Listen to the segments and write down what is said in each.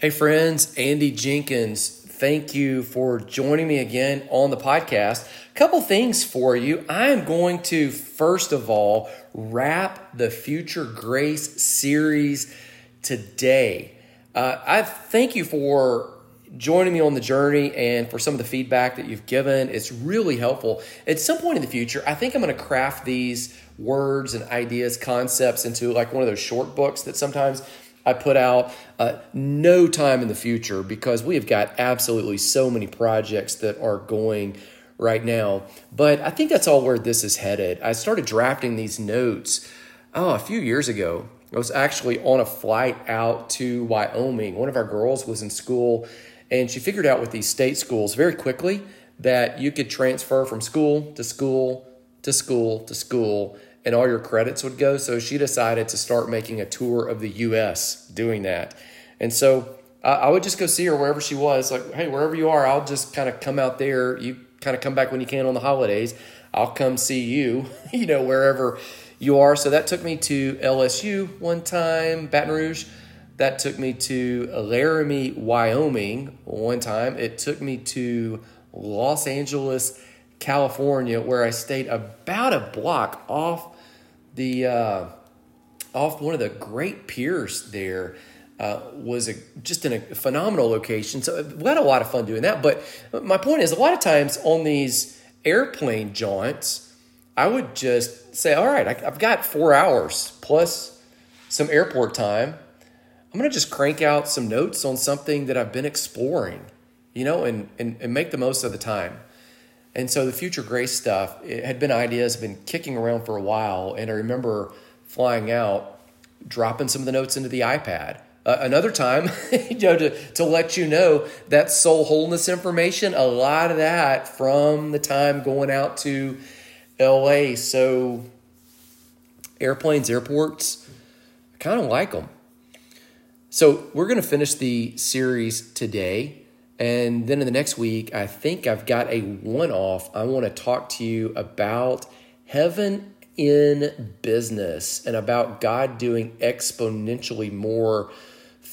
Hey, friends, Andy Jenkins, thank you for joining me again on the podcast. A couple things for you. I am going to, first of all, wrap the Future Grace series today. Uh, I thank you for joining me on the journey and for some of the feedback that you've given. It's really helpful. At some point in the future, I think I'm going to craft these words and ideas, concepts into like one of those short books that sometimes I put out uh, no time in the future because we have got absolutely so many projects that are going right now. But I think that's all where this is headed. I started drafting these notes oh a few years ago. I was actually on a flight out to Wyoming. One of our girls was in school, and she figured out with these state schools very quickly that you could transfer from school to school to school to school and all your credits would go. So she decided to start making a tour of the US doing that. And so I would just go see her wherever she was. Like, hey, wherever you are, I'll just kind of come out there. You kind of come back when you can on the holidays. I'll come see you, you know, wherever you are. So that took me to LSU one time, Baton Rouge. That took me to Laramie, Wyoming one time. It took me to Los Angeles, California, where I stayed about a block off the uh, off one of the great piers there. Uh, was a, just in a phenomenal location. So we had a lot of fun doing that. But my point is, a lot of times on these airplane jaunts, I would just say, all right, I, I've got four hours plus some airport time. I'm going to just crank out some notes on something that I've been exploring, you know, and, and, and make the most of the time. And so the future grace stuff it had been ideas been kicking around for a while. And I remember flying out, dropping some of the notes into the iPad. Uh, another time, you know, to, to let you know that soul wholeness information, a lot of that from the time going out to LA. So airplanes, airports, I kind of like them. So we're going to finish the series today and then in the next week, I think I've got a one off. I want to talk to you about heaven in business and about God doing exponentially more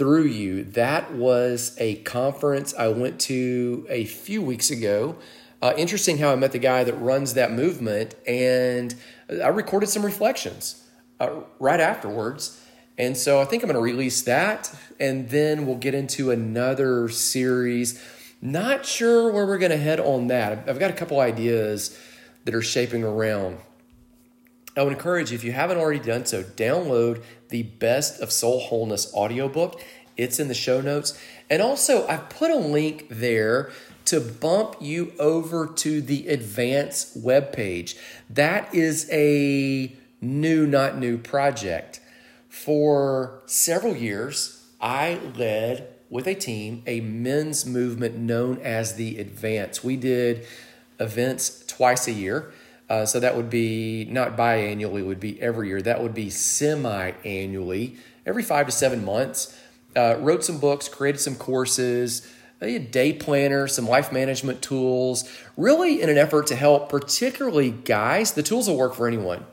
through you. That was a conference I went to a few weeks ago. Uh, interesting how I met the guy that runs that movement, and I recorded some reflections uh, right afterwards. And so I think I'm going to release that and then we'll get into another series. Not sure where we're going to head on that. I've got a couple ideas that are shaping around. I would encourage you, if you haven't already done so, download the Best of Soul Wholeness audiobook. It's in the show notes. And also, I've put a link there to bump you over to the Advance webpage. That is a new, not new project. For several years, I led with a team a men's movement known as the Advance. We did events twice a year. Uh, so that would be not biannually, would be every year. That would be semi annually, every five to seven months. Uh, wrote some books, created some courses, a day planner, some life management tools, really in an effort to help, particularly guys. The tools will work for anyone,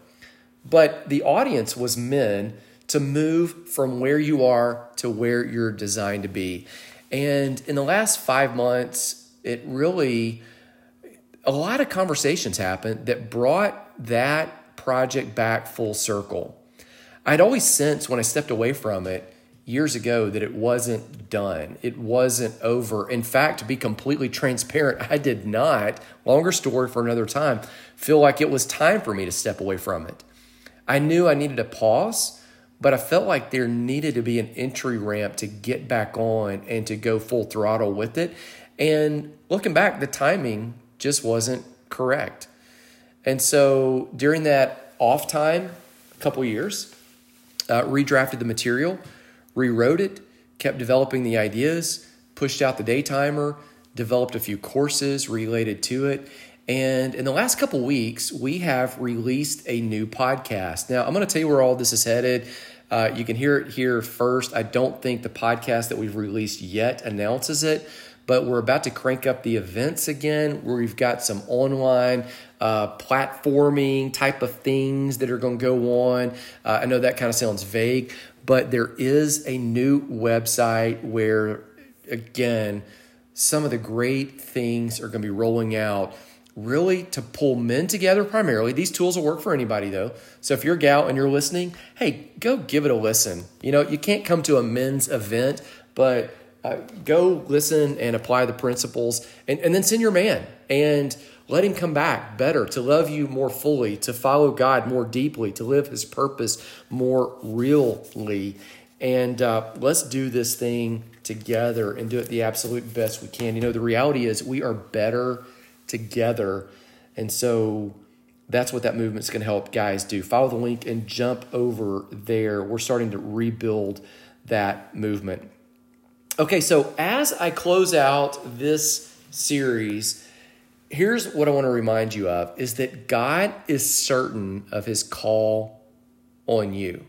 but the audience was men to move from where you are to where you're designed to be. And in the last five months, it really, a lot of conversations happened that brought that project back full circle. I'd always sensed when I stepped away from it years ago that it wasn't done. It wasn't over. In fact, to be completely transparent, I did not, longer story for another time, feel like it was time for me to step away from it. I knew I needed a pause but I felt like there needed to be an entry ramp to get back on and to go full throttle with it. And looking back, the timing just wasn't correct. And so during that off time, a couple years, uh, redrafted the material, rewrote it, kept developing the ideas, pushed out the day timer, developed a few courses related to it. And in the last couple weeks, we have released a new podcast. Now, I'm going to tell you where all this is headed. Uh, you can hear it here first. I don't think the podcast that we've released yet announces it, but we're about to crank up the events again where we've got some online uh, platforming type of things that are going to go on. Uh, I know that kind of sounds vague, but there is a new website where, again, some of the great things are going to be rolling out really to pull men together primarily. These tools will work for anybody though. So if you're a gal and you're listening, hey, go give it a listen. You know, you can't come to a men's event, but uh, go listen and apply the principles and, and then send your man and let him come back better, to love you more fully, to follow God more deeply, to live his purpose more really. And uh, let's do this thing together and do it the absolute best we can. You know, the reality is we are better together. And so that's what that movement's going to help guys do. Follow the link and jump over there. We're starting to rebuild that movement. Okay, so as I close out this series, here's what I want to remind you of is that God is certain of his call on you.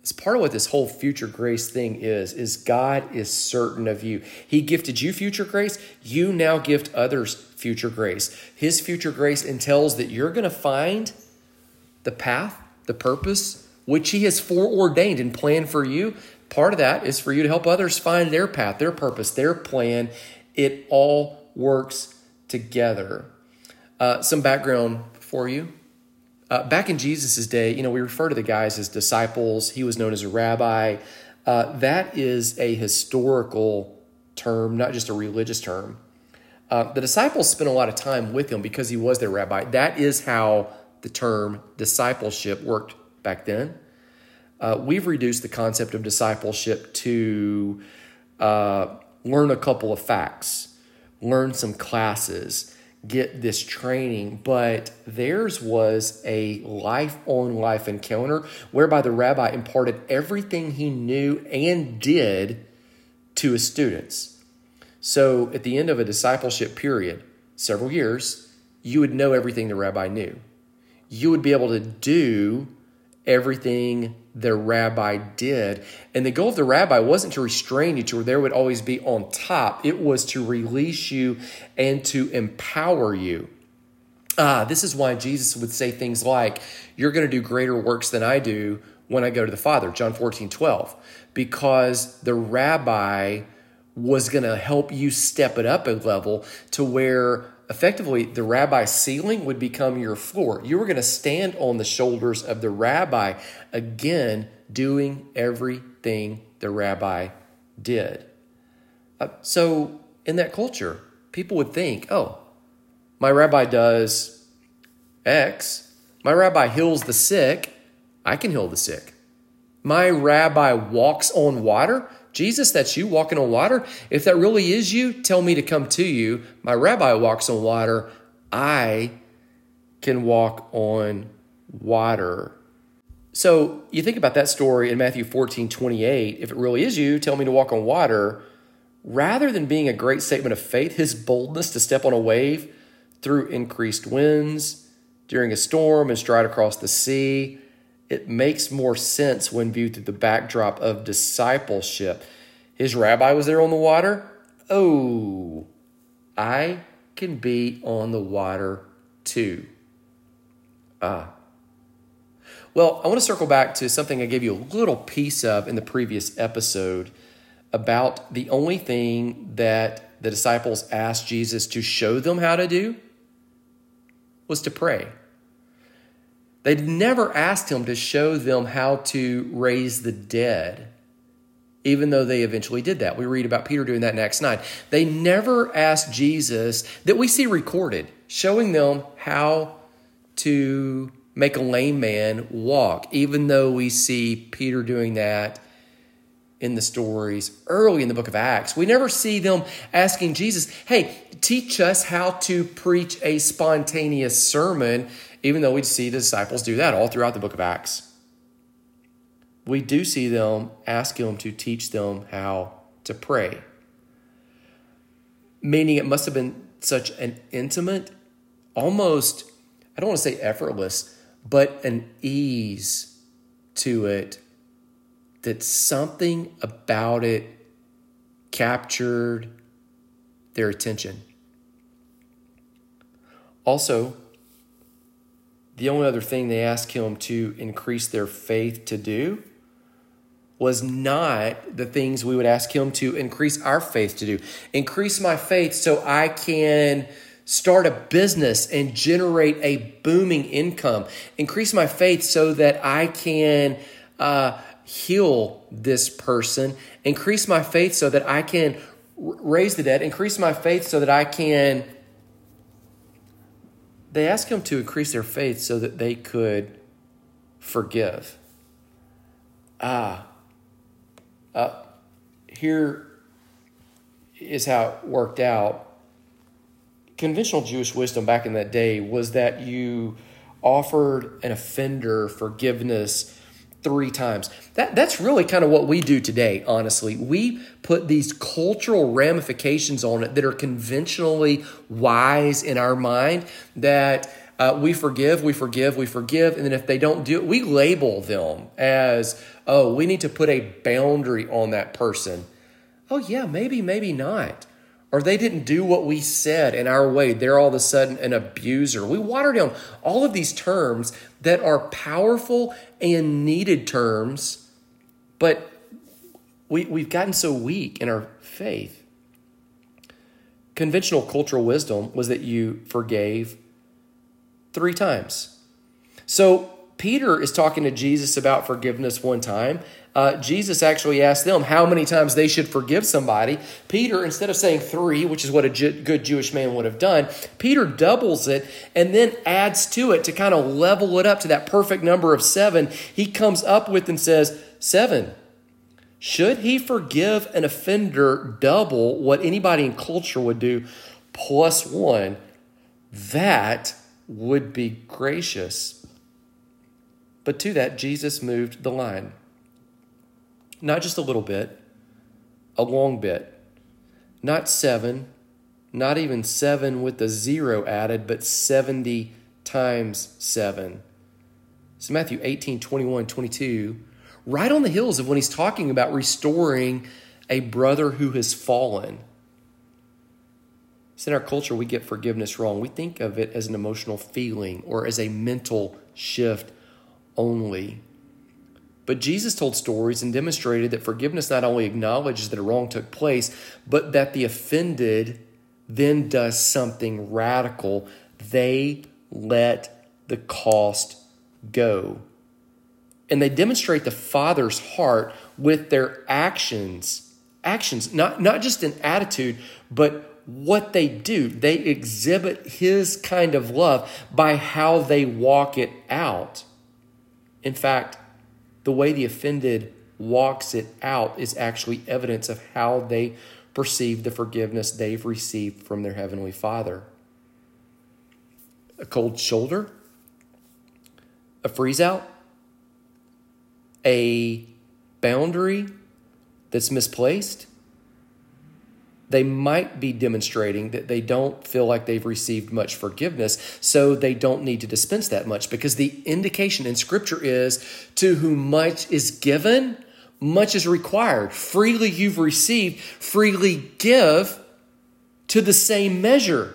It's part of what this whole future grace thing is is God is certain of you. He gifted you future grace, you now gift others future grace. His future grace entails that you're going to find the path, the purpose which he has foreordained and planned for you. Part of that is for you to help others find their path, their purpose, their plan. It all works together. Uh, some background for you. Uh, back in Jesus' day, you know, we refer to the guys as disciples. He was known as a rabbi. Uh, that is a historical term, not just a religious term. Uh, the disciples spent a lot of time with him because he was their rabbi. That is how the term discipleship worked back then. Uh, we've reduced the concept of discipleship to uh, learn a couple of facts, learn some classes, get this training, but theirs was a life on life encounter whereby the rabbi imparted everything he knew and did to his students. So at the end of a discipleship period, several years, you would know everything the rabbi knew. You would be able to do everything the rabbi did. And the goal of the rabbi wasn't to restrain you to where there would always be on top, it was to release you and to empower you. Ah, this is why Jesus would say things like, You're going to do greater works than I do when I go to the Father, John 14, 12, because the rabbi was going to help you step it up a level to where effectively the rabbi's ceiling would become your floor. You were going to stand on the shoulders of the rabbi, again, doing everything the rabbi did. Uh, so, in that culture, people would think, oh, my rabbi does X, my rabbi heals the sick, I can heal the sick. My rabbi walks on water, Jesus, that's you walking on water. If that really is you, tell me to come to you. My rabbi walks on water. I can walk on water. So you think about that story in Matthew 14 28. If it really is you, tell me to walk on water. Rather than being a great statement of faith, his boldness to step on a wave through increased winds, during a storm, and stride across the sea it makes more sense when viewed through the backdrop of discipleship. His rabbi was there on the water. Oh, I can be on the water too. Ah. Well, I want to circle back to something I gave you a little piece of in the previous episode about the only thing that the disciples asked Jesus to show them how to do was to pray. They never asked him to show them how to raise the dead, even though they eventually did that. We read about Peter doing that Acts 9. They never asked Jesus, that we see recorded, showing them how to make a lame man walk, even though we see Peter doing that in the stories early in the book of Acts. We never see them asking Jesus, hey, teach us how to preach a spontaneous sermon even though we see the disciples do that all throughout the book of Acts. We do see them ask him to teach them how to pray. Meaning it must have been such an intimate, almost, I don't want to say effortless, but an ease to it that something about it captured their attention. Also, the only other thing they asked him to increase their faith to do was not the things we would ask him to increase our faith to do. Increase my faith so I can start a business and generate a booming income. Increase my faith so that I can uh, heal this person. Increase my faith so that I can raise the dead. Increase my faith so that I can. They ask him to increase their faith so that they could forgive. Ah, uh, here is how it worked out. Conventional Jewish wisdom back in that day was that you offered an offender forgiveness three times. That, that's really kind of what we do today, honestly. We put these cultural ramifications on it that are conventionally wise in our mind that uh, we forgive, we forgive, we forgive. And then if they don't do it, we label them as, oh, we need to put a boundary on that person. Oh, yeah, maybe, maybe not. Or they didn't do what we said in our way. They're all of a sudden an abuser. We water down all of these terms that are powerful and needed terms, but we, we've gotten so weak in our faith. Conventional cultural wisdom was that you forgave three times. So Peter is talking to Jesus about forgiveness one time. Uh, Jesus actually asked them how many times they should forgive somebody. Peter, instead of saying three, which is what a good Jewish man would have done, Peter doubles it and then adds to it to kind of level it up to that perfect number of seven. He comes up with and says, Seven. Should he forgive an offender double what anybody in culture would do plus one? That would be gracious. But to that, Jesus moved the line. Not just a little bit, a long bit. Not seven, not even seven with the zero added, but 70 times seven. So Matthew 18, 21, 22, right on the heels of when he's talking about restoring a brother who has fallen. So in our culture, we get forgiveness wrong. We think of it as an emotional feeling or as a mental shift only. But Jesus told stories and demonstrated that forgiveness not only acknowledges that a wrong took place, but that the offended then does something radical. They let the cost go. And they demonstrate the Father's heart with their actions. Actions, not, not just an attitude, but what they do. They exhibit his kind of love by how they walk it out. In fact, the way the offended walks it out is actually evidence of how they perceive the forgiveness they've received from their Heavenly Father. A cold shoulder, a freeze out, a boundary that's misplaced, they might be demonstrating that they don't feel like they've received much forgiveness, so they don't need to dispense that much because the indication in Scripture is to whom much is given, much is required. Freely you've received, freely give to the same measure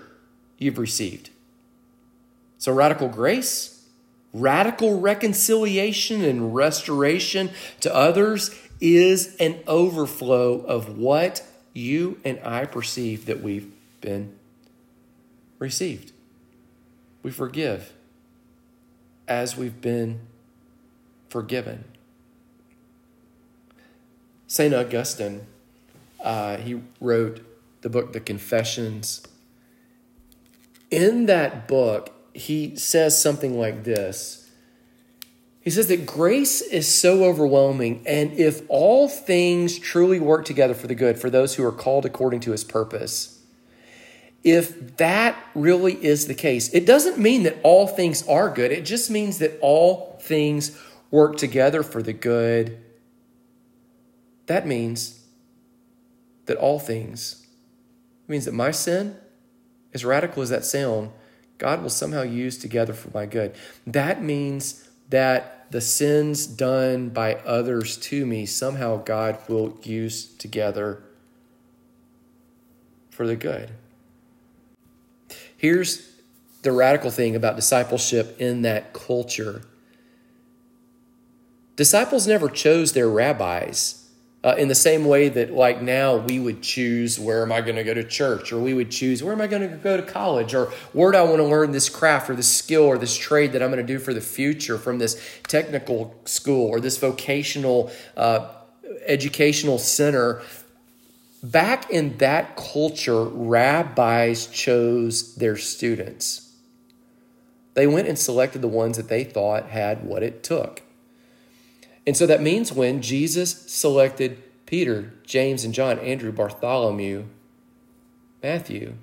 you've received. So, radical grace, radical reconciliation and restoration to others is an overflow of what you and I perceive that we've been received. We forgive as we've been forgiven. St. Augustine, uh, he wrote the book, The Confessions. In that book, he says something like this he says that grace is so overwhelming, and if all things truly work together for the good for those who are called according to his purpose, if that really is the case, it doesn't mean that all things are good. It just means that all things work together for the good. That means that all things means that my sin, as radical as that sound, God will somehow use together for my good. That means that the sins done by others to me, somehow God will use together for the good. Here's the radical thing about discipleship in that culture disciples never chose their rabbis. Uh, in the same way that, like now, we would choose where am I going to go to church, or we would choose where am I going to go to college, or where do I want to learn this craft, or this skill, or this trade that I'm going to do for the future from this technical school or this vocational uh, educational center. Back in that culture, rabbis chose their students. They went and selected the ones that they thought had what it took. And so that means when Jesus selected Peter, James, and John, Andrew, Bartholomew, Matthew,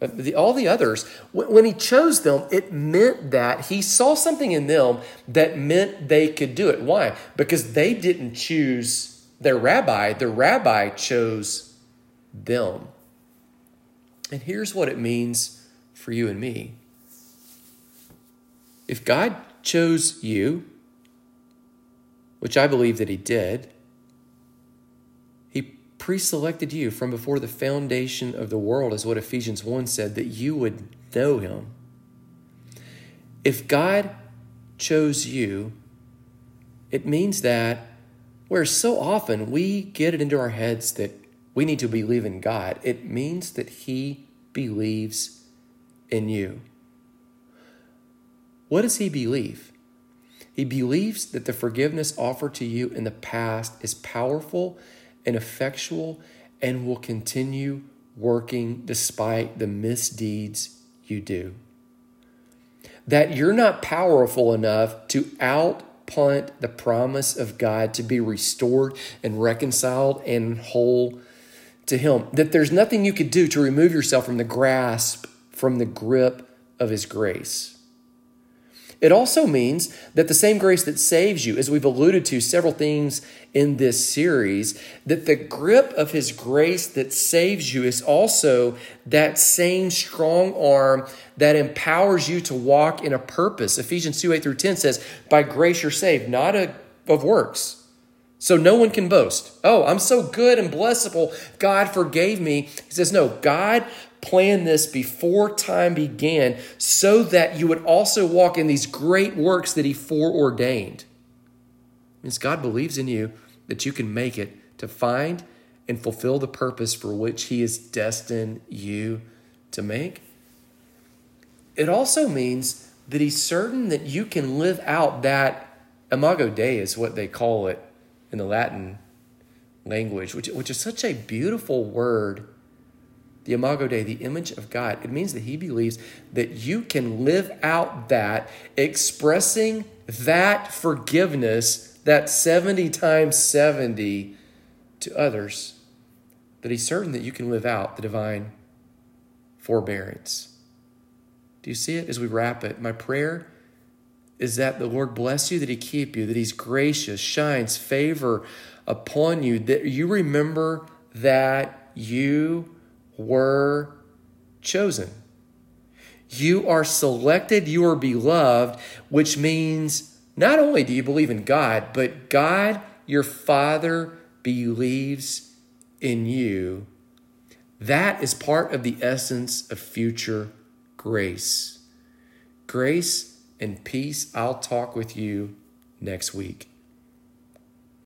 the, all the others, when he chose them, it meant that he saw something in them that meant they could do it. Why? Because they didn't choose their rabbi, the rabbi chose them. And here's what it means for you and me. If God chose you, which I believe that He did, He pre selected you from before the foundation of the world, is what Ephesians 1 said, that you would know Him. If God chose you, it means that where so often we get it into our heads that we need to believe in God, it means that He believes in you. What does He believe? He believes that the forgiveness offered to you in the past is powerful and effectual and will continue working despite the misdeeds you do. That you're not powerful enough to outpunt the promise of God to be restored and reconciled and whole to Him. That there's nothing you could do to remove yourself from the grasp, from the grip of His grace. It also means that the same grace that saves you, as we've alluded to several things in this series, that the grip of his grace that saves you is also that same strong arm that empowers you to walk in a purpose. Ephesians 2 8 through 10 says, By grace you're saved, not a, of works. So no one can boast. Oh, I'm so good and blessable. God forgave me. He says, No, God planned this before time began so that you would also walk in these great works that He foreordained. It means God believes in you that you can make it to find and fulfill the purpose for which He has destined you to make. It also means that He's certain that you can live out that imago Dei, is what they call it in the Latin language, which, which is such a beautiful word the Imago Dei, the image of God. It means that he believes that you can live out that, expressing that forgiveness, that 70 times 70 to others, that he's certain that you can live out the divine forbearance. Do you see it as we wrap it? My prayer is that the Lord bless you, that he keep you, that he's gracious, shines favor upon you, that you remember that you were chosen. You are selected, you are beloved, which means not only do you believe in God, but God, your Father, believes in you. That is part of the essence of future grace. Grace and peace. I'll talk with you next week.